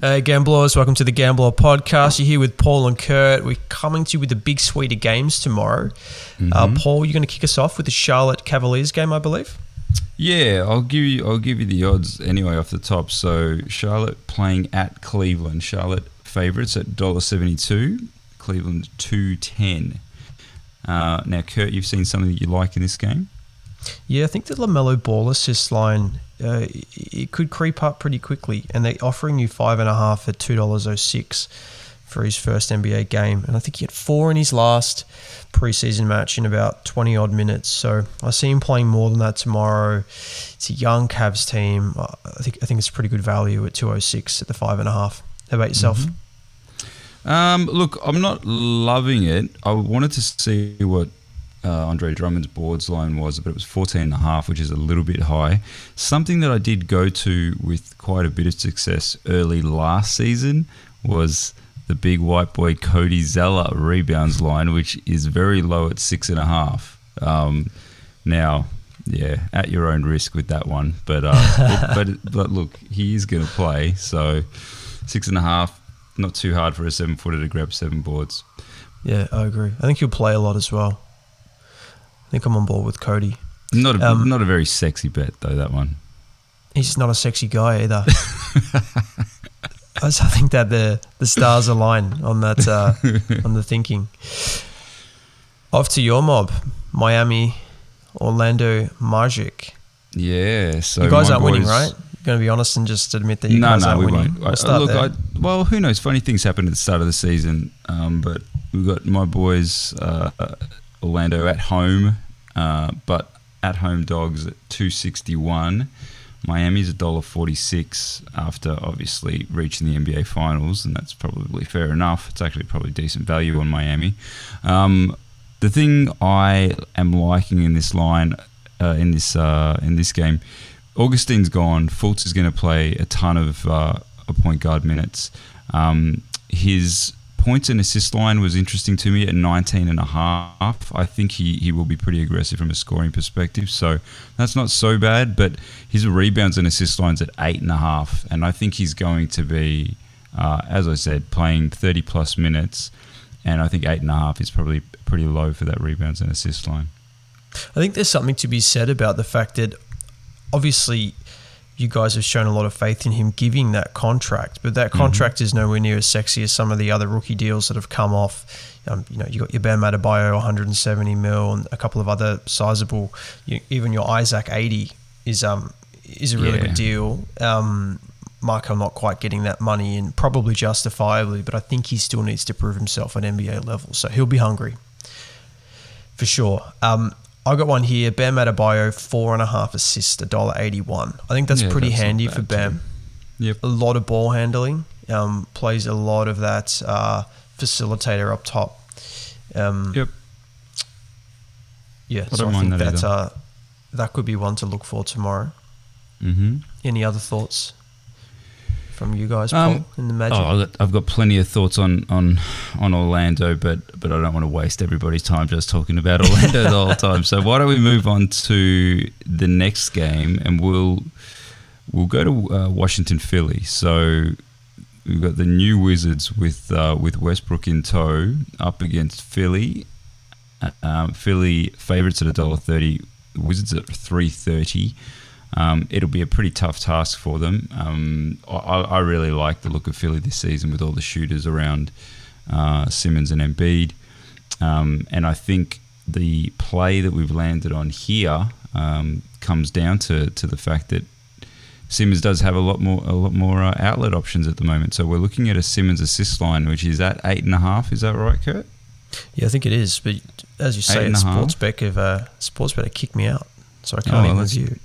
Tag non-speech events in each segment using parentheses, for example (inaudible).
Hey, Gamblors, welcome to the Gamblor Podcast. You're here with Paul and Kurt. We're coming to you with a big suite of games tomorrow. Mm-hmm. Uh, Paul, you're going to kick us off with the Charlotte Cavaliers game, I believe. Yeah, I'll give you I'll give you the odds anyway off the top. So Charlotte playing at Cleveland. Charlotte favourites at $1.72. Cleveland two ten. Uh, now, Kurt, you've seen something that you like in this game. Yeah, I think the LaMelo Ball assist line uh, it could creep up pretty quickly, and they're offering you five and a half at two dollars oh six for his first NBA game, and I think he had four in his last preseason match in about twenty odd minutes. So I see him playing more than that tomorrow. It's a young Cavs team. I think I think it's pretty good value at two oh six at the five and a half. How about yourself? Um, look, I'm not loving it. I wanted to see what uh, Andre Drummond's boards line was, but it was 14 and a half, which is a little bit high. Something that I did go to with quite a bit of success early last season was the big white boy Cody Zeller rebounds line, which is very low at six and a half. Um, now, yeah, at your own risk with that one, but uh, (laughs) but but look, he is going to play, so six and a half, not too hard for a seven footer to grab seven boards. Yeah, I agree. I think he'll play a lot as well. I think I'm on board with Cody. Not a, Um, not a very sexy bet though. That one. He's not a sexy guy either. (laughs) I think that the the stars align on that uh, (laughs) on the thinking. Off to your mob, Miami, Orlando Magic. Yeah. So you guys aren't winning, right? You're going to be honest and just admit that you no, guys no, aren't we winning. won't. We'll I- start look, there. I, well, who knows? Funny things happen at the start of the season. Um, but we've got my boys uh, Orlando at home, uh, but at home dogs at two sixty one. Miami's a dollar forty six after obviously reaching the NBA Finals, and that's probably fair enough. It's actually probably decent value on Miami. Um, the thing I am liking in this line, uh, in this uh, in this game, Augustin's gone. Fultz is going to play a ton of uh, point guard minutes. Um, his points and assist line was interesting to me at 19 and a half. I think he, he will be pretty aggressive from a scoring perspective, so that's not so bad. But his rebounds and assist lines at eight and a half, and I think he's going to be, uh, as I said, playing 30 plus minutes. And I think eight and a half is probably pretty low for that rebounds and assist line. I think there's something to be said about the fact that obviously you guys have shown a lot of faith in him giving that contract, but that contract is nowhere near as sexy as some of the other rookie deals that have come off. Um, you know, you got your Bam Adebayo 170 mil and a couple of other sizable. You, even your Isaac 80 is um is a really Yeah. good deal. Um, Marco not quite getting that money in, probably justifiably, but I think he still needs to prove himself at NBA level, so he'll be hungry for sure. Um, I got one here. Bam Adebayo, four and a half assists, a dollar eighty-one. I think that's Yeah, pretty that's handy for Bam. too. Yep. A lot of ball handling. Um, plays a lot of that uh, facilitator up top. Um, Yep. Yeah, I so I think that that uh, that could be one to look for tomorrow. Mm-hmm. Any other thoughts from you guys, Um, Paul, in the Magic? Oh, I've got, I've got plenty of thoughts on, on, on Orlando, but but I don't want to waste everybody's time just talking about (laughs) Orlando the whole time. So why don't we move on to the next game, and we'll we'll go to uh, Washington Philly. So we've got the new Wizards with uh, with Westbrook in tow up against Philly. Uh, Um, Philly favourites at a dollar thirty. Wizards at three thirty. Um, it'll be a pretty tough task for them. Um, I, I really like the look of Philly this season with all the shooters around uh, Simmons and Embiid, um, and I think the play that we've landed on here um, comes down to, to the fact that Simmons does have a lot more a lot more uh, outlet options at the moment. So we're looking at a Simmons assist line, which is at eight and a half. Is that right, Kurt? yeah, I think it is. But as you say, Eight and it's a half. Have uh, Sportsbet have kicked me out, so I Oh, can't even that's- view.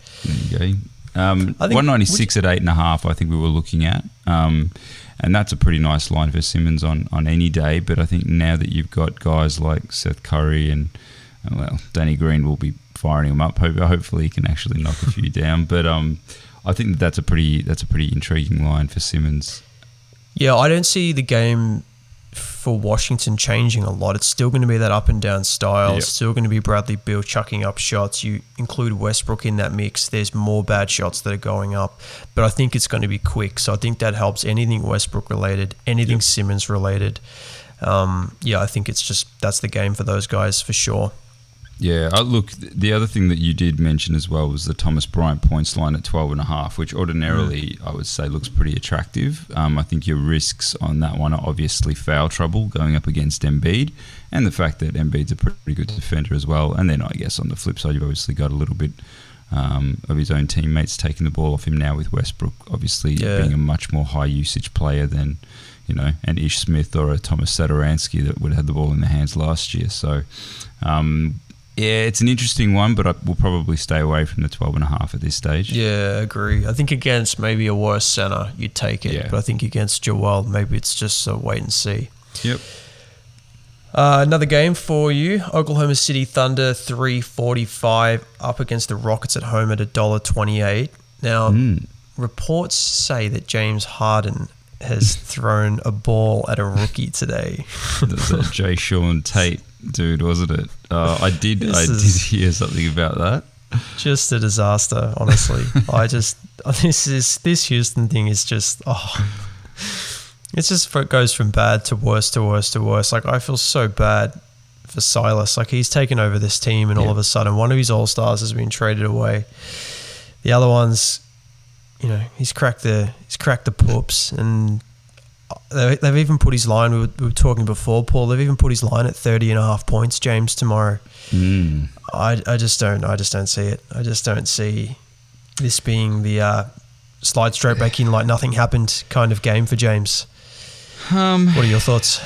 There you go. Um, 196 at eight and a half. I think we were looking at, um, and that's a pretty nice line for Simmons on, on any day. But I think now that you've got guys like Seth Curry and uh, well, Danny Green will be firing him up. Hopefully, he can actually knock a few (laughs) down. But um, I think that that's a pretty that's a pretty intriguing line for Simmons. Yeah, I don't see the game for Washington changing a lot. It's still going to be that up and down style. It's still going to be Bradley Beal chucking up shots. You include Westbrook in that mix. There's more bad shots that are going up, but I think it's going to be quick. So I think that helps anything Westbrook related, anything Simmons related. Um, yeah, I think it's just that's the game for those guys for sure. Yeah, uh, look, the other thing that you did mention as well was the Thomas Bryant points line at 12 and a half, which ordinarily I would say looks pretty attractive. Um, I think your risks on that one are obviously foul trouble going up against Embiid and the fact that Embiid's a pretty good defender as well. And then I guess on the flip side, you've obviously got a little bit um, of his own teammates taking the ball off him now with Westbrook, obviously Yeah. being a much more high usage player than, you know, an Ish Smith or a Thomas Satoransky that would have had the ball in their hands last year. So, um, yeah, it's an interesting one, but I will probably stay away from the 12 and a half at this stage. Yeah, agree. I think against maybe a worse center, you'd take it. Yeah. But I think against Joel, maybe it's just a wait and see. Yep. Uh, another game for you: Oklahoma City Thunder three forty five up against the Rockets at home at a dollar twenty eight. Now, Mm. reports say that James Harden has thrown a ball at a rookie today. (laughs) That was that Jae'Sean Tate dude, wasn't it? Uh, I did. I did hear something about that. just a disaster, honestly. (laughs) I just (laughs) this is this Houston thing is just oh, it's just it goes from bad to worse to worse to worse. Like I feel so bad for Silas. Like he's taken over this team, and all Yeah. of a sudden, one of his all stars has been traded away. The other ones, you know, he's cracked the he's cracked the poops, and they- they've even put his line. We were, we were talking before, Paul. They've even put his line at 30 and a half points. James tomorrow. Mm. I, I just don't I just don't see it. I just don't see this being the uh, slide straight back in like nothing happened kind of game for James. Um, What are your thoughts?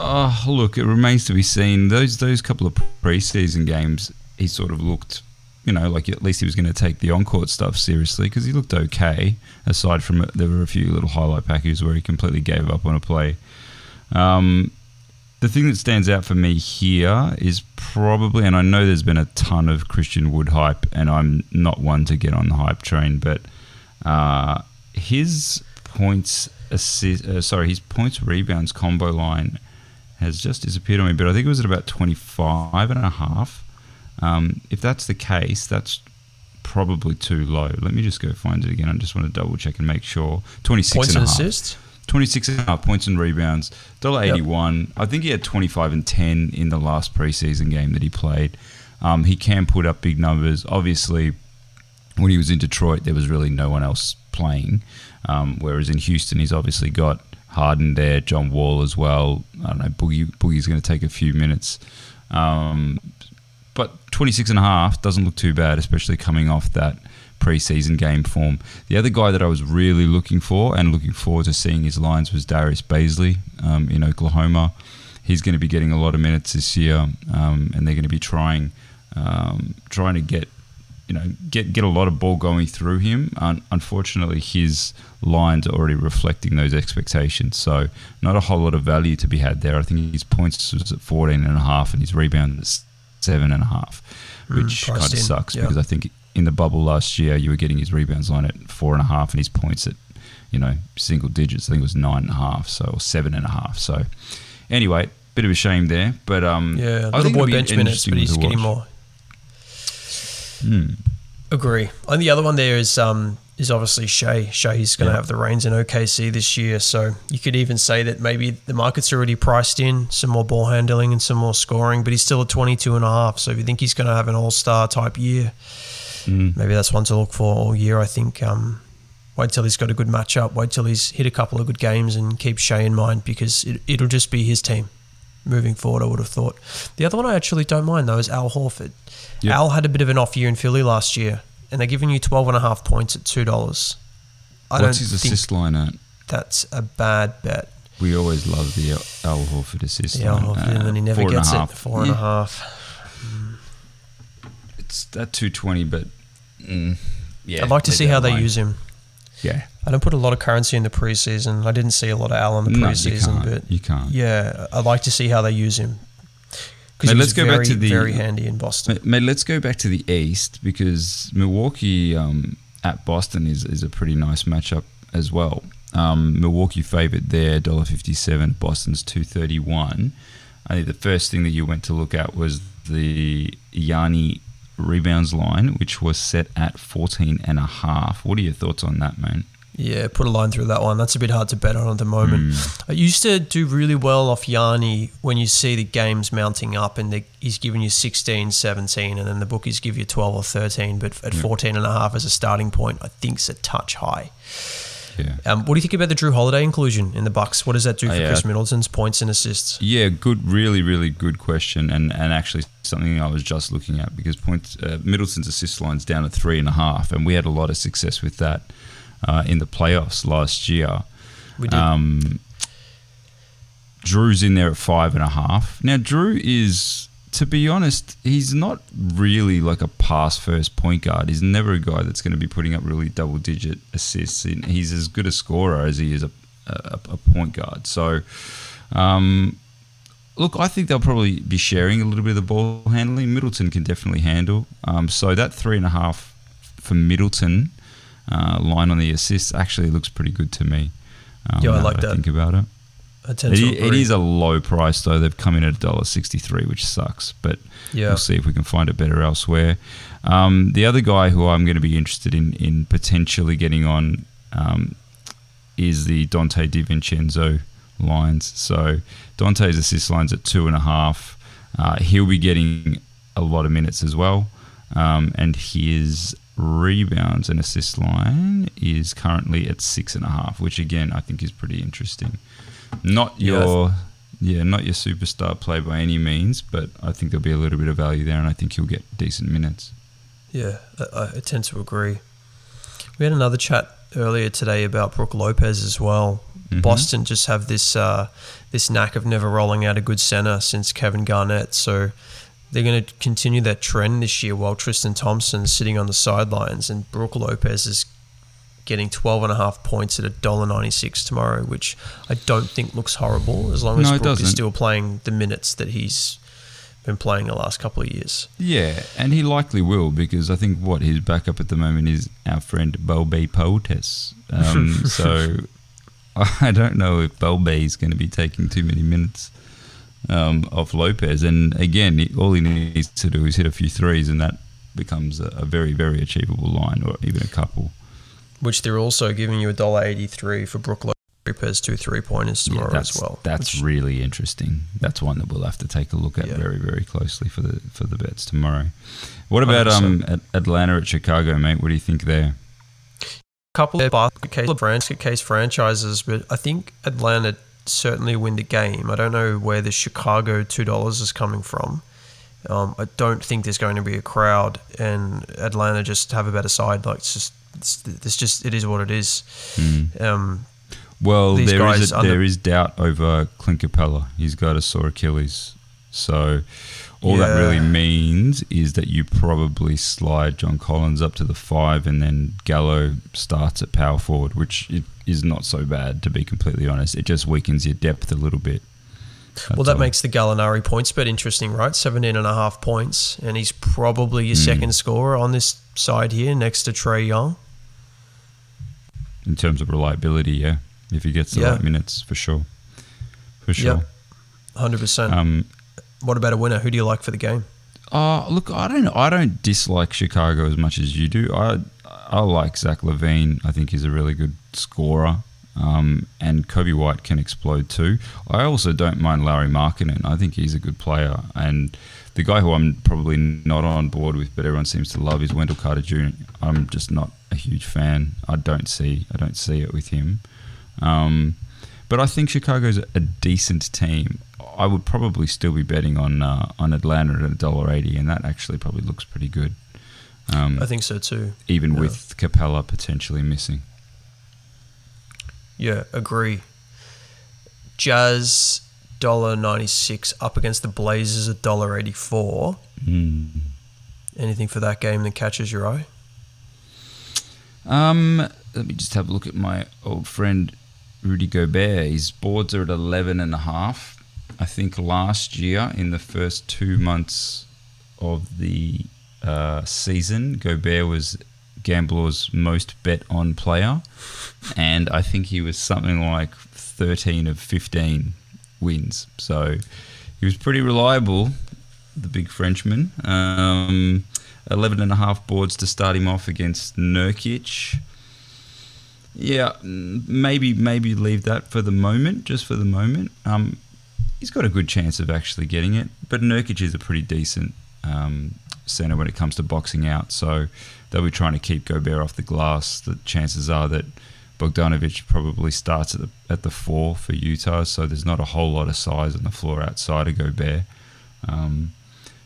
Oh, look, it remains to be seen. Those those couple of preseason games, he sort of looked, you know, like at least he was going to take the on-court stuff seriously because he looked okay. Aside from it, there were a few little highlight packages where he completely gave up on a play. Um, the thing that stands out for me here is probably, and I know there's been a ton of Christian Wood hype, and I'm not one to get on the hype train, but uh, his points assist, uh, sorry, his points rebounds combo line has just disappeared on me, but I think it was at about 25 and a half. Um, if that's the case, that's probably too low. Let me just go find it again. I just want to double check and make sure. 26 Points and and a half. assists? 26 and a half points and rebounds. Dollar Yep. 81. I think he had 25 and 10 in the last preseason game that he played. Um, he can put up big numbers. Obviously, when he was in Detroit, there was really no one else playing. Um, whereas in Houston, he's obviously got Harden there, John Wall as well. I don't know, Boogie, Boogie's going to take a few minutes. Um, but 26 and a half doesn't look too bad, especially coming off that preseason game form. The other guy that I was really looking for and looking forward to seeing his lines was Darius Bazley um, in Oklahoma. He's going to be getting a lot of minutes this year, um, and they're going to be trying um, trying to get you know get get a lot of ball going through him. Un- unfortunately, his lines are already reflecting those expectations, so not a whole lot of value to be had there. I think his points was at 14 and a half, and his rebound is seven and a half, Mm, which priced kind of sucks yeah. because I think in the bubble last year you were getting his rebounds line at four and a half, and his points at you know single digits. I think it was nine and a half, so or seven and a half. So anyway, bit of a shame there, but um, Yeah, I little think boy bench minutes, but he's getting more. Hmm. Agree. And the other one there is um is obviously Shai. Shai's going to Yeah. have the reins in OKC this year, so you could even say that maybe the market's already priced in some more ball handling and some more scoring, but he's still at 22 and a half. So if you think he's going to have an all-star type year, Mm. maybe that's one to look for all year. I think. Um, wait till he's got a good matchup. Wait till he's hit a couple of good games and keep Shai in mind because it, it'll just be his team moving forward. I would have thought. The other one I actually don't mind though is Al Horford. Yep. Al had a bit of an off year in Philly last year, and they're giving you 12 and a half points at two dollars. I What's don't his assist line at? that's a bad bet. We always love the Al Al Horford assist Yeah, line. Horford, and then he never four and a gets it. Four and a half. It's at 220, but mm, yeah. I'd like to see that how they use him. Yeah. I don't put a lot of currency in the preseason. I didn't see a lot of Al in the No, you preseason, but You can't. yeah, I'd like to see how they use him. Because Mate, let's go very, back to the- very handy in Boston. Mate, mate, let's go back to the East because Milwaukee um, at Boston is, is a pretty nice matchup as well. Um, Milwaukee favourite there, $1.57. Boston's 231 I think the first thing that you went to look at was the Yanni rebounds line, which was set at 14 and a half. What are your thoughts on that, man? Yeah, put a line through that one. That's a bit hard to bet on at the moment. Mm. I used to do really well off Yanni when you see the games mounting up and the, he's giving you 16, 17, and then the bookies give you 12 or 13. But at yeah. 14 and a half as a starting point, I think it's a touch high. Yeah. Um, what do you think about the Jrue Holiday inclusion in the Bucks? What does that do for uh, yeah. Khris Middleton's points and assists? Yeah, good, really, really good question, and and actually something I was just looking at because points uh, Middleton's assist line's down at three and a half, and we had a lot of success with that uh, in the playoffs last year. We did. Um, Jrue's in there at five and a half. Now Jrue is to be honest, he's not really like a pass first point guard. He's never a guy that's going to be putting up really double digit assists. He's as good a scorer as he is a, a, a point guard. So, um, look, I think they'll probably be sharing a little bit of the ball handling. Middleton can definitely handle. Um, so that three and a half for Middleton uh, line on the assists actually looks pretty good to me. Um, yeah, I like that. Think about it. It, it is a low price though. They've come in at $1.63, which sucks. But yeah. we'll see if we can find it better elsewhere. Um, the other guy who I'm going to be interested in in potentially getting on um, is the Donte DiVincenzo lines. So Donte's assist lines at two and a half. Uh, he'll be getting a lot of minutes as well, um, and his rebounds and assist line is currently at six and a half, which again I think is pretty interesting. Not your, yeah, not your superstar play by any means, but I think there'll be a little bit of value there, and I think he'll get decent minutes. Yeah, I, I tend to agree. We had another chat earlier today about Brook Lopez as well. Mm-hmm. Boston just have this uh, this knack of never rolling out a good center since Kevin Garnett, so they're going to continue that trend this year while Tristan Thompson's sitting on the sidelines and Brook Lopez is getting 12 and a half points at $1.96 tomorrow, which I don't think looks horrible as long as no, Brook is still playing the minutes that he's been playing the last couple of years. Yeah, and he likely will because I think what his backup at the moment is our friend Bobby Portis. Um, (laughs) so I don't know if Bobby is going to be taking too many minutes um, of Lopez. And again, all he needs to do is hit a few threes, and that becomes a, a very, very achievable line, or even a couple which they're also giving you a dollar eighty three for Brook Lopez two three pointers tomorrow yeah, as well. That's which, really interesting. That's one that we'll have to take a look at yeah. very very closely for the for the bets tomorrow. What about 100%. um Atlanta at Chicago, mate? What do you think there? A couple of basket case, case franchises, but I think Atlanta certainly win the game. I don't know where the Chicago two dollars is coming from. Um, I don't think there's going to be a crowd, and Atlanta just have a better side. Like it's just it's, it's just it is what it is. Mm. Um, well, there is a, under- there is doubt over Clint Capela. He's got a sore Achilles, so all yeah. that really means is that you probably slide John Collins up to the five, and then Gallo starts at power forward, which is not so bad to be completely honest. It just weakens your depth a little bit. That's well, that all. makes the Gallinari points bet interesting, right? 17 and a half points, and he's probably your mm. second scorer on this side here next to Trae Young in terms of reliability. Yeah, if he gets the yeah. right minutes, for sure, for sure, hundred percent. What about a winner? Who do you like for the game? Uh, look, I don't. I don't dislike Chicago as much as you do. I I like Zach LaVine. I think he's a really good scorer. Um, and Coby White can explode too. I also don't mind Lauri Markkanen. I think he's a good player. And the guy who I'm probably not on board with, but everyone seems to love, is Wendell Carter Jr. I'm just not a huge fan. I don't see I don't see it with him. Um, but I think Chicago's a decent team. I would probably still be betting on uh, on Atlanta at a dollar eighty, and that actually probably looks pretty good. Um, I think so too. Even yeah. with Capela potentially missing. Yeah, agree. Jazz dollar ninety six up against the Blazers at dollar eighty four. Mm. Anything for that game that catches your eye? Um, let me just have a look at my old friend Rudy Gobert. His boards are at 11 and a half. I think last year, in the first two months of the uh, season, Gobert was Gamblor's most bet on player, and I think he was something like 13 of 15 wins. So he was pretty reliable, the big Frenchman. Um, 11 and a half boards to start him off against Nurkic. Yeah, maybe maybe leave that for the moment, just for the moment. Um, he's got a good chance of actually getting it, but Nurkic is a pretty decent um, center when it comes to boxing out. So they'll be trying to keep Gobert off the glass. The chances are that Bogdanovic probably starts at the at the four for Utah. So there's not a whole lot of size on the floor outside of Gobert. Um,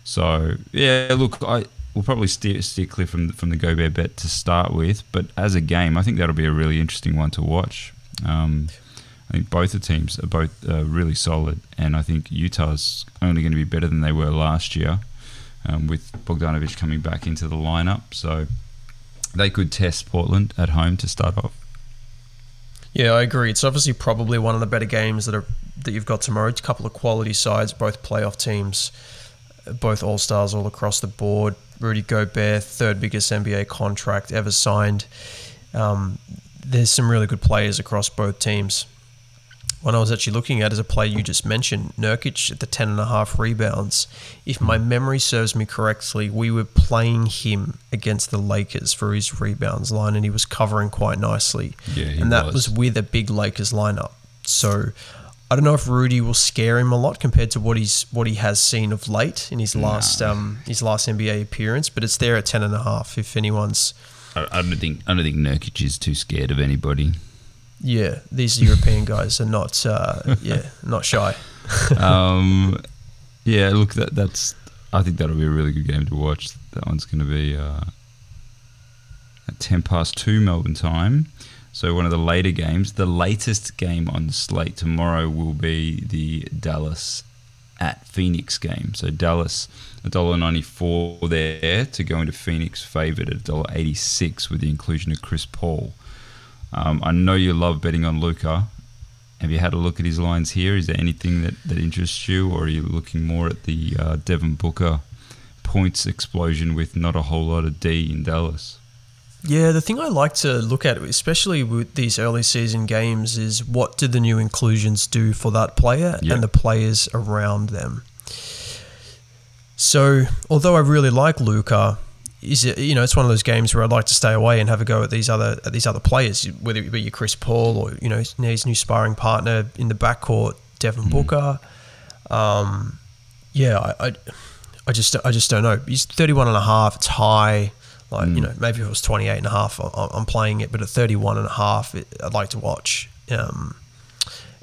so yeah, look, I we'll probably steer steer clear from from the Gobert bet to start with. But as a game, I think that'll be a really interesting one to watch. Um, I think both the teams are both uh, really solid, and I think Utah's only going to be better than they were last year, um, with Bogdanovic coming back into the lineup. So they could test Portland at home to start off. Yeah, I agree. It's obviously probably one of the better games that are that you've got tomorrow. It's a couple of quality sides, both playoff teams, both all stars all across the board. Rudy Gobert, third biggest NBA contract ever signed. Um, there's some really good players across both teams one I was actually looking at is a player you just mentioned, Nurkic at the 10 and a half rebounds. If my memory serves me correctly, we were playing him against the Lakers for his rebounds line and he was covering quite nicely. Yeah, and that was. was with a big Lakers lineup. So I don't know if Rudy will scare him a lot compared to what he's what he has seen of late in his last no. um, his last NBA appearance, but it's there at 10 and a half if anyone's I, I don't think I don't think Nurkic is too scared of anybody. Yeah, these European guys are not. Uh, yeah, not shy. um, yeah, look, that that's. I think that'll be a really good game to watch. That one's going to be uh, at ten past two Melbourne time. So one of the later games. The latest game on the slate tomorrow will be the Dallas at Phoenix game. So Dallas $1.94 there to go into Phoenix favored at $1.86 with the inclusion of Chris Paul. Um, I know you love betting on Luka. Have you had a look at his lines here? Is there anything that, that interests you, or are you looking more at the uh, Devin Booker points explosion with not a whole lot of D in Dallas? Yeah, the thing I like to look at, especially with these early season games, is what do the new inclusions do for that player yep. and the players around them. So, although I really like Luka, is it you know it's one of those games where I'd like to stay away and have a go at these other at these other players, whether it be your Chris Paul or you know his new sparring partner in the backcourt, Devin mm. Booker. Um, yeah, I, I, I just I just don't know. He's 31 and a half. It's high. Like mm. you know maybe if it was 28 and a half, I'm playing it, but at 31 and a half, I'd like to watch. Um,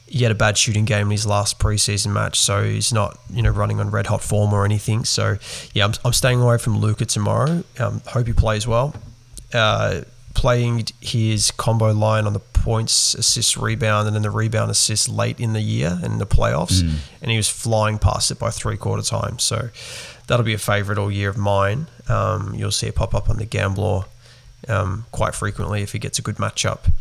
he had a bad shooting game in his last preseason match, so he's not you know running on red hot form or anything. So yeah, I'm, I'm staying away from Luka tomorrow. Um, hope he plays well. Uh, playing his combo line on the points, assist, rebound, and then the rebound assist late in the year and the playoffs, mm. and he was flying past it by three quarter time. So that'll be a favourite all year of mine. Um, you'll see it pop up on the Gamblor um, quite frequently if he gets a good matchup.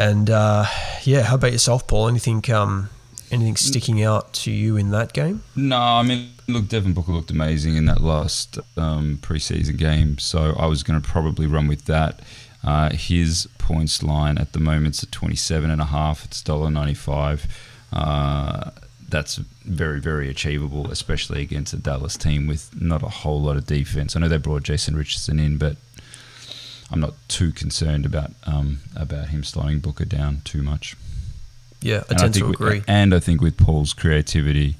And uh, yeah, how about yourself, Paul? Anything um, anything sticking out to you in that game? No, I mean, look, Devin Booker looked amazing in that last um, preseason game, so I was going to probably run with that. Uh, his points line at the moment is at 27 and a half. It's $1.95. Uh, that's very, very achievable, especially against a Dallas team with not a whole lot of defense. I know they brought Jason Richardson in, but I'm not too concerned about um, about him slowing Booker down too much. Yeah, I and tend I to agree. With, and I think with Paul's creativity,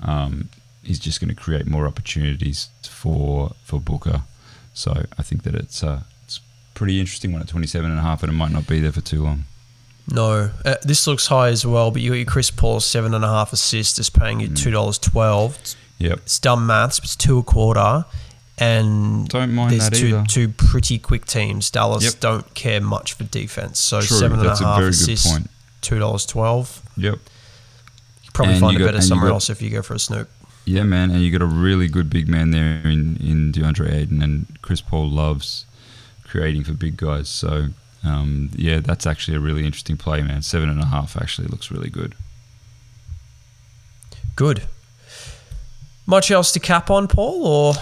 um, he's just going to create more opportunities for for Booker. So I think that it's uh, it's pretty interesting one at 27 and a half, and it might not be there for too long. No, uh, this looks high as well. But you got your Chris Paul seven and a half assists is paying you mm. two dollars twelve. Yep, it's dumb maths, but it's two a quarter and don't mind there's that two either. two pretty quick teams. Dallas yep. don't care much for defense, so True, seven and a half a assists, two dollars twelve. Yep, you probably and find you it got, better somewhere got, else if you go for a snoop. Yeah, man, and you got a really good big man there in in DeAndre Ayton, and Chris Paul loves creating for big guys. So um, yeah, that's actually a really interesting play, man. Seven and a half actually looks really good. Good. Much else to cap on, Paul, or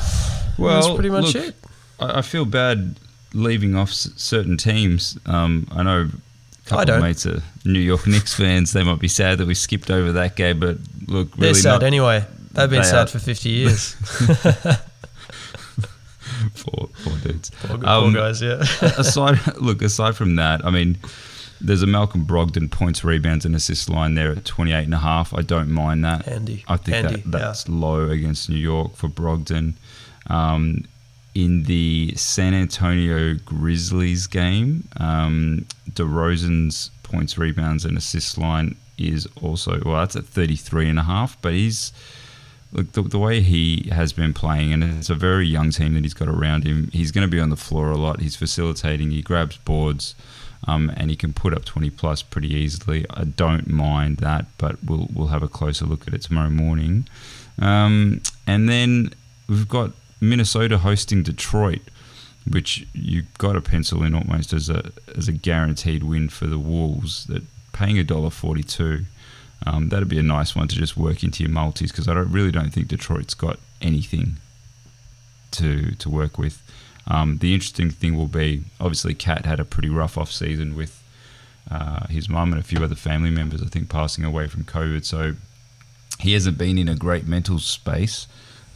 well, that's pretty much look, it. I, feel bad leaving off certain teams. Um, I know a couple of mates are New York Knicks fans. They might be sad that we skipped over that game, but look, They're sad not anyway. They've been They sad are. for 50 years. (laughs) (laughs) poor, poor dudes. poor, poor Um, guys, yeah. (laughs) aside, look, aside from that, I mean, there's a Malcolm Brogdon points, rebounds, and assists line there at 28 and a half. I don't mind that. Handy. I think that, that's low against New York for Brogdon. Um, in the San Antonio Grizzlies game, um, DeRozan's points, rebounds, and assist line is also well, that's at 33 and a half. But he's look the, the way he has been playing, and it's a very young team that he's got around him. He's going to be on the floor a lot. He's facilitating. He grabs boards. Um, and he can put up 20 plus pretty easily. I don't mind that, but we'll we'll have a closer look at it tomorrow morning. Um, and then we've got Minnesota hosting Detroit, which you've got to pencil in almost as a as a guaranteed win for the Wolves. That paying a dollar forty two, um, that'd be a nice one to just work into your multis because I don't really don't think Detroit's got anything to to work with. Um, the interesting thing will be obviously Cat had a pretty rough off season with uh, his mum and a few other family members, I think, passing away from COVID. So he hasn't been in a great mental space.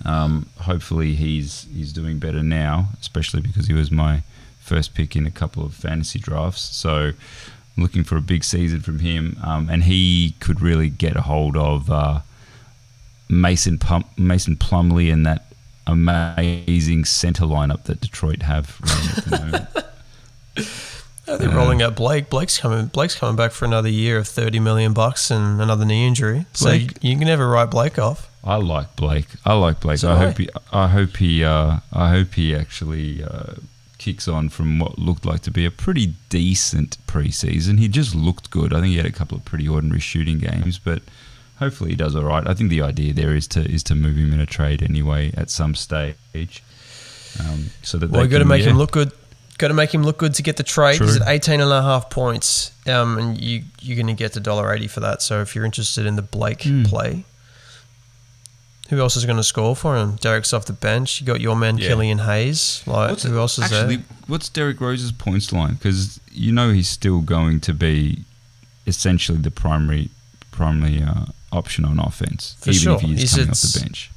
Um, hopefully, he's he's doing better now, especially because he was my first pick in a couple of fantasy drafts. So I'm looking for a big season from him, um, and he could really get a hold of uh, Mason Mason Plumlee and that amazing center lineup that Detroit have running at the (laughs) moment. Oh, they're Yeah. rolling out Blake. Blake's coming. Blake's coming back for another year of thirty million bucks and another knee injury. So you, Blake- you can never write Blake off. I like Blake. I like Blake. So I do I. hope he. I hope he. Uh, I hope he actually uh, kicks on from what looked like to be a pretty decent preseason. He just looked good. I think he had a couple of pretty ordinary shooting games, but hopefully he does all right. I think the idea there is to is to move him in a trade anyway at some stage, um, so that Well, they got to make yeah. him look good. Got to make him look good to get the trade. He's True. at 18 and a half points, um, and you you're going to get the dollar eighty for that. So if you're interested in the Blake Hmm. play, who else is going to score for him? Derrick's off the bench. You got your man Yeah. Killian Hayes. Like What's who else is actually, there? What's Derrick Rose's points line? Because you know he's still going to be essentially the primary primary uh, option on offense, For even sure. if he is He's coming at off the bench.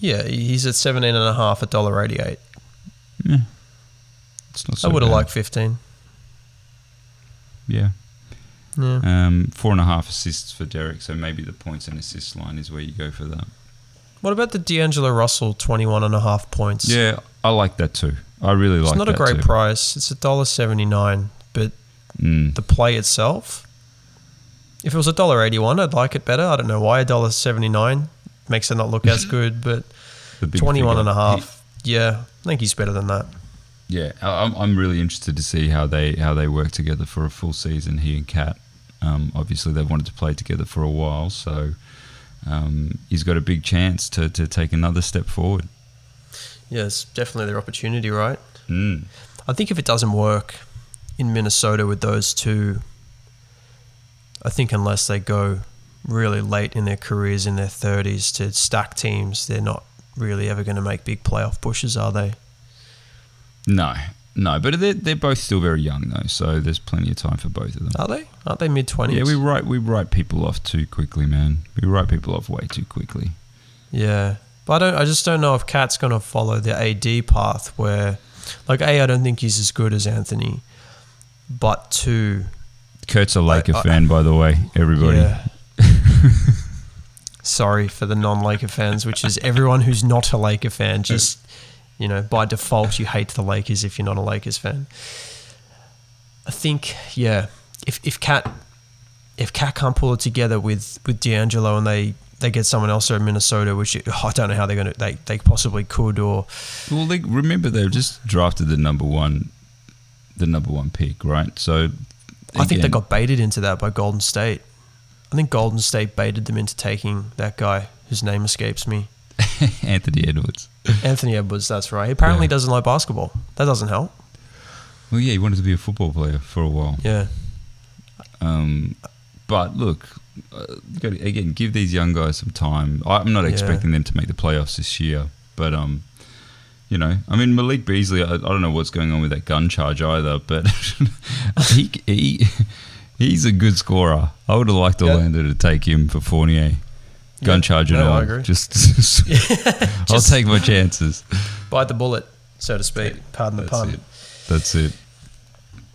Yeah, he's at 17 and a half at dollar eighty eight. Yeah, it's not. So I would have liked 15. Yeah, Yeah. um, four and a half assists for Derrick. So maybe the points and assist line is where you go for that. What about the D'Angelo Russell 21 and a half points? Yeah, I like that too. I really like. That. It's not a great too. price. It's a dollar seventy nine, but Mm. the play itself, if it was a dollar eighty one, I'd like it better. I don't know why a dollar seventy nine makes it not look as (laughs) good, but The big 21 and a figure. half, yeah, I think he's better than that. Yeah, I- I'm, I'm really interested to see how they how they work together for a full season. He and Kat. Um, obviously, they've wanted to play together for a while, so um, he's got a big chance to, to take another step forward. Yeah, it's definitely their opportunity, right? Mm. I think if it doesn't work in Minnesota with those two, I think unless they go really late in their careers in their 30s to stack teams, they're not really ever going to make big playoff pushes, are they? No, no, but they're, they're both still very young though, so there's plenty of time for both of them. Are they? Aren't they mid 20s? Yeah, we write we write people off too quickly, man. We write people off way too quickly. Yeah, but I don't. I just don't know if Cat's going to follow the AD path where, like, a I don't think he's as good as Anthony, but two, Kurt's a Laker I- fan, by the way. Everybody. yeah. (laughs) Sorry for the non-Laker fans, which is everyone who's not a Laker fan. Just you know, by default, you hate the Lakers if you're not a Lakers fan. I think, yeah, if if Cat if Cat can't pull it together with with D'Angelo and they they get someone else in Minnesota, which oh, I don't know how they're going to they they possibly could or Well, they, remember they've just drafted the number one, the number one pick, right? So I think they got baited into that by Golden State. I think Golden State baited them into taking that guy whose name escapes me. (laughs) Anthony Edwards. Anthony Edwards, that's right. He apparently Yeah. doesn't like basketball. That doesn't help. Well, yeah, he wanted to be a football player for a while. Yeah. Um, but look, uh, gotta, again, give these young guys some time. I'm not Yeah. expecting them to make the playoffs this year, but um, you know, I mean Malik Beasley. I, I don't know what's going on with that gun charge either, but (laughs) he, he he's a good scorer. I would have liked Orlando to take him for Fournier. Gun Yeah, charge and no, I all. agree. Just, (laughs) (laughs) I'll Just- take my chances. Bite the bullet, so to speak. Pardon the That's pun. it. That's it.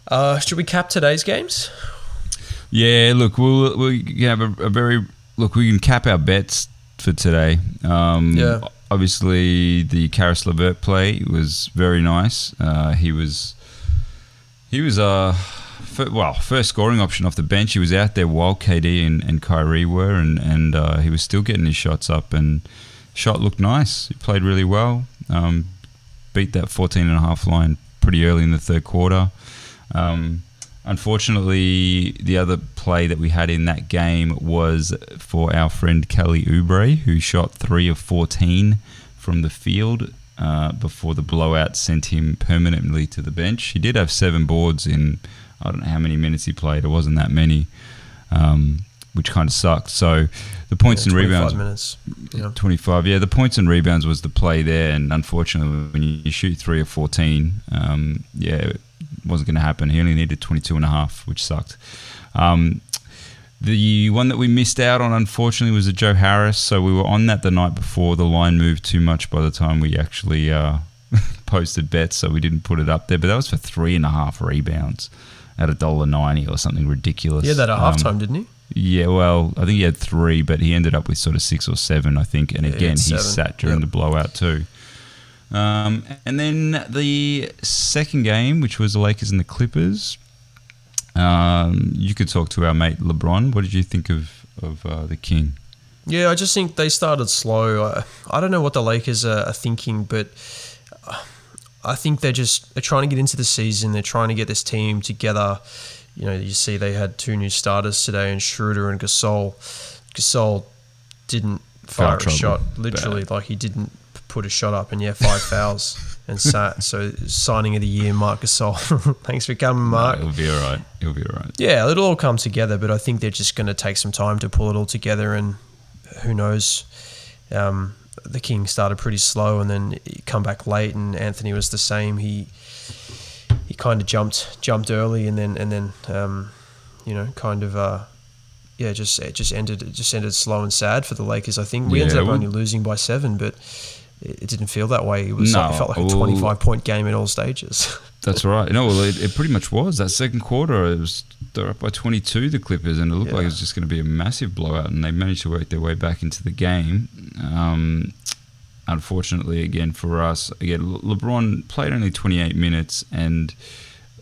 Uh, should we cap today's games? Yeah, look, we'll we can have a, a very look. We can cap our bets for today. Um, Yeah. Obviously, the Caris LeVert play was very nice. Uh, he was he was uh well first scoring option off the bench. He was out there while KD and, and Kyrie were, and and uh, he was still getting his shots up, and shot looked nice. He played really well. Um, beat that 14 and a half line pretty early in the third quarter. Um, unfortunately, the other play that we had in that game was for our friend Kelly Oubre, who shot three of 14 from the field uh, before the blowout sent him permanently to the bench. He did have seven boards in, I don't know how many minutes he played, it wasn't that many, um, which kind of sucked. So the points Yeah, and rebounds. minutes. Yeah. 25, yeah. The points and rebounds was the play there, and unfortunately, when you shoot three or 14, um, yeah, wasn't going to happen. He only needed 22 and a half, which sucked. Um, the one that we missed out on, unfortunately, was a Joe Harris. So we were on that the night before. The line moved too much by the time we actually uh, (laughs) posted bets, so we didn't put it up there. But that was for three and a half rebounds at a dollar ninety or something ridiculous. Yeah, that at Um, halftime, didn't he? yeah, well, I think he had three, but he ended up with sort of six or seven, I think. And Yeah, again, had he sat during Yep. the blowout too. Um, and then the second game, which was the Lakers and the Clippers. Um, you could talk to our mate LeBron. What did you think of of uh, the King? Yeah, I just think they started slow. I, I don't know what the Lakers are, are thinking, but uh, I think they're just they're trying to get into the season. They're trying to get this team together. You know, you see they had two new starters today, and Schroeder and Gasol. Gasol didn't fire a trouble. shot, literally, like he didn't p- put a shot up, and yeah, five (laughs) fouls and sat. So signing of the year, Marc Gasol. (laughs) Thanks for coming, Marc. It'll be all right. It'll be all right. Yeah, it'll all come together, but I think they're just going to take some time to pull it all together, and who knows? Um, the King started pretty slow, and then come back late, and Anthony was the same. He he kind of jumped jumped early, and then and then um, you know kind of uh, yeah, just it just ended it just ended slow and sad for the Lakers. I think we Yeah, ended up only losing by seven, but it, didn't feel that way. It was like, it felt like a well- twenty five point game in all stages. (laughs) That's right. No, well, it, it pretty much was. That second quarter, it was they're up by 22, the Clippers, and it looked like it was just going to be a massive blowout, and they managed to work their way back into the game. Um, unfortunately, again for us, again Le- LeBron played only 28 minutes, and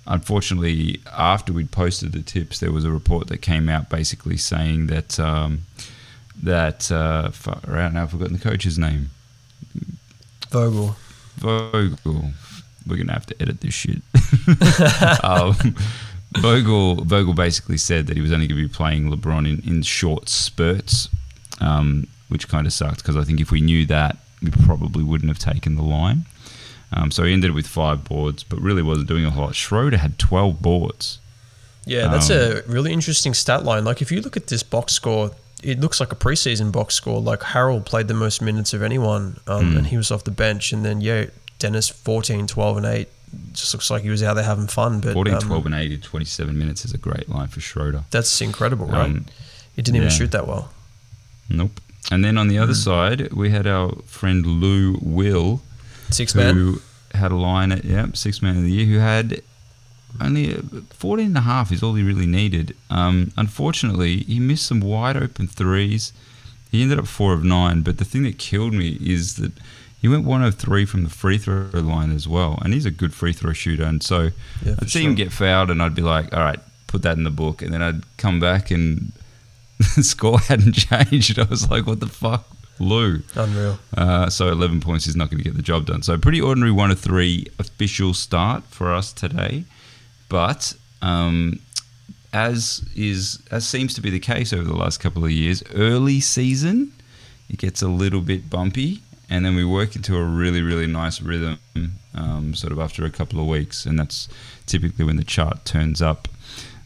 unfortunately, after we'd posted the tips, there was a report that came out basically saying that um, that uh, far out now, I've forgotten the coach's name. Vogel. Vogel. We're gonna have to edit this shit. (laughs) um, Vogel Vogel basically said that he was only going to be playing LeBron in, in short spurts, um, which kind of sucked because I think if we knew that, we probably wouldn't have taken the line. Um, so he ended with five boards, but really wasn't doing a whole lot. Schroeder had twelve boards. Yeah, that's Um, a really interesting stat line. Like, if you look at this box score, it looks like a preseason box score. Like, Harrell played the most minutes of anyone, um, Hmm. and he was off the bench. And then, yeah, Dennis 14, 12, and 8. Just looks like he was out there having fun. But 14, um, 12, and 8 in 27 minutes is a great line for Schroeder. that's incredible, right? Um, he didn't even shoot that well. Nope. And then on the other side, we had our friend Lou Will, Six man. who had a line at yeah six man of the year who had only uh, 14 and a half is all he really needed. Um, unfortunately he missed some wide open threes. He ended up four of nine but the thing that killed me is that he went one of three from the free throw line as well and he's a good free throw shooter and so Yeah, I'd see him get fouled and I'd be like all right put that in the book and then I'd come back and (laughs) the score hadn't (laughs) changed. I was like what the fuck Lou? Unreal. uh, so 11 points is not going to get the job done. So pretty ordinary one of three official start for us today, but um, as is as seems to be the case over the last couple of years, early season it gets a little bit bumpy, and then we work into a really really nice rhythm, um, sort of after a couple of weeks, and that's typically when the chart turns up.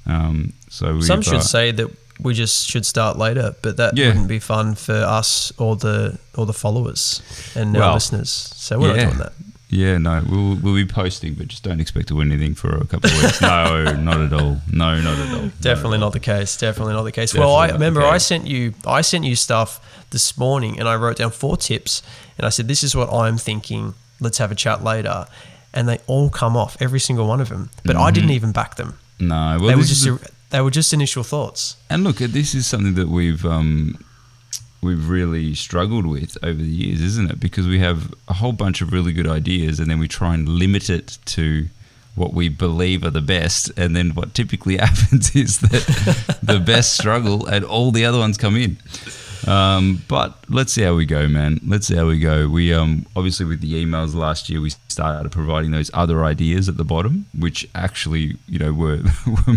Um, so we Some should say that we just should start later, but that Yeah. wouldn't be fun for us or the or the followers and our listeners. So we're yeah. not doing that. Yeah, no, we'll we'll be posting, but just don't expect to win anything for a couple of weeks. No, (laughs) not at all. No, not at all. Definitely no. not the case. Definitely not the case. well, I Definitely not the remember I sent you I sent you stuff this morning, and I wrote down four tips, and I said this is what I'm thinking. Let's have a chat later, and they all come off every single one of them. But I didn't even back them. No, well, they were just a- they were just initial thoughts. And look, this is something that we've um, we've really struggled with over the years, isn't it? Because we have a whole bunch of really good ideas, and then we try and limit it to what we believe are the best, and then what typically (laughs) happens is that the best struggle, and all the other ones come in. Um, but let's see how we go, man. Let's see how we go. We um, obviously with the emails last year, we started providing those other ideas at the bottom, which actually, you know, were (laughs) were,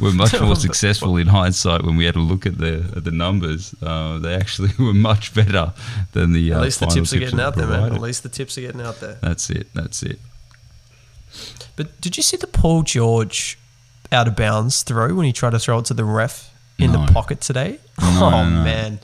were much more (laughs) successful in hindsight when we had a look at the at the numbers. Uh, they actually (laughs) were much better than the. At uh, least the final tips are getting out there, man. At least the tips are getting out there. That's it. That's it. But did you see the Paul George out of bounds throw when he tried to throw it to the ref in No. the pocket today? No, (laughs) oh no, man.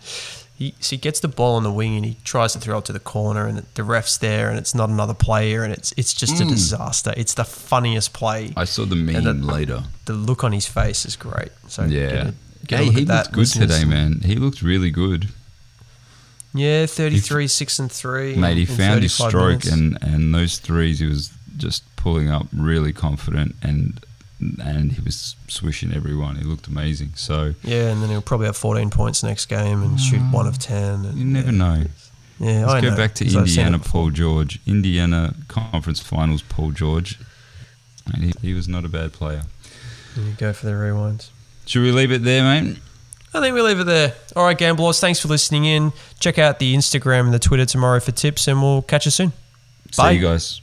He, so he gets the ball on the wing and he tries to throw it to the corner and the ref's there and it's not another player and it's it's just a disaster. It's the funniest play. Mm. I saw the meme that- later. the look on his face is great. So Yeah. get a, get Hey, he looked good listeners. today, man. He looked really good. Yeah, 33, 6 and 3. Mate, he found his stroke minutes. and, and those threes he was just pulling up really confident and and he was swishing everyone. He looked amazing. So Yeah, and then he'll probably have 14 points next game and shoot mm. 1 of 10. And, you never yeah. know. Yeah, Let's I go know, back to 'cause I've seen it Indiana. Paul George. Indiana Conference Finals, Paul George. And he, he was not a bad player. You go for the rewinds. Should we leave it there, mate? I think we leave it there. All right, Gamblors, thanks for listening in. Check out the Instagram and the Twitter tomorrow for tips, and we'll catch you soon. Bye. See you guys.